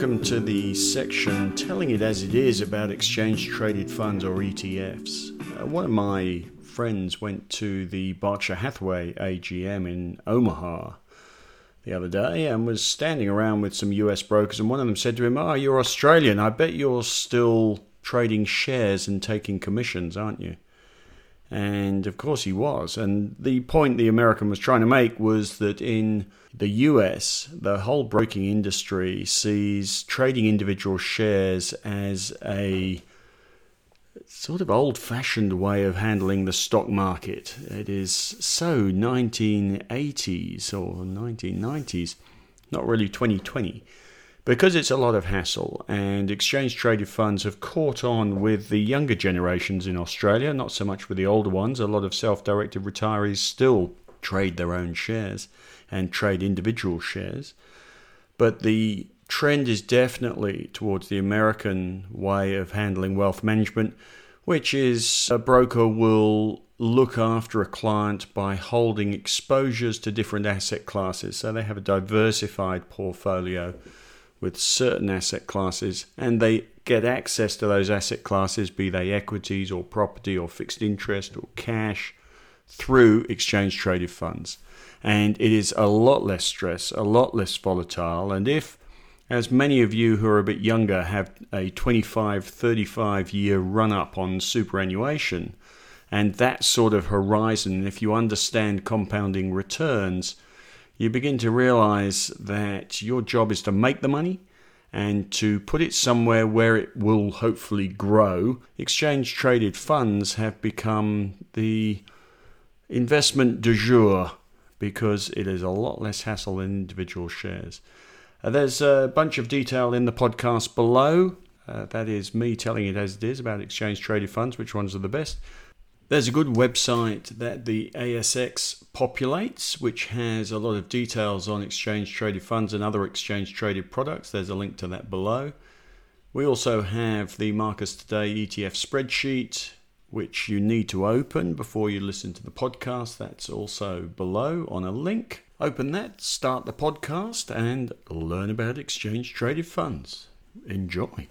welcome to the section telling it as it is about exchange traded funds or ETFs. Uh, one of my friends went to the Berkshire Hathaway AGM in Omaha the other day and was standing around with some US brokers, and one of them said to him, Oh, you're Australian. I bet you're still trading shares and taking commissions, aren't you? And of course he was. And the point the American was trying to make was that in the US, the whole broking industry sees trading individual shares as a sort of old fashioned way of handling the stock market. It is so 1980s or 1990s, not really 2020 because it's a lot of hassle and exchange traded funds have caught on with the younger generations in Australia, not so much with the older ones. A lot of self directed retirees still trade their own shares and trade individual shares. But the trend is definitely towards the American way of handling wealth management, which is a broker will look after a client by holding exposures to different asset classes. So they have a diversified portfolio with certain asset classes and they get access to those asset classes, be they equities or property or fixed interest or cash, through exchange traded funds. And it is a lot less stress, a lot less volatile. And if, as many of you who are a bit younger have a 25, 35 year run up on superannuation, and that sort of horizon, if you understand compounding returns, you begin to realize that your job is to make the money and to put it somewhere where it will hopefully grow. Exchange traded funds have become the investment du jour because it is a lot less hassle than individual shares. Uh, there's a bunch of detail in the podcast below. Uh, that is me telling it as it is about exchange traded funds, which ones are the best. There's a good website that the ASX populates, which has a lot of details on exchange traded funds and other exchange traded products. There's a link to that below. We also have the Marcus Today ETF spreadsheet, which you need to open before you listen to the podcast. That's also below on a link. Open that, start the podcast, and learn about exchange traded funds. Enjoy.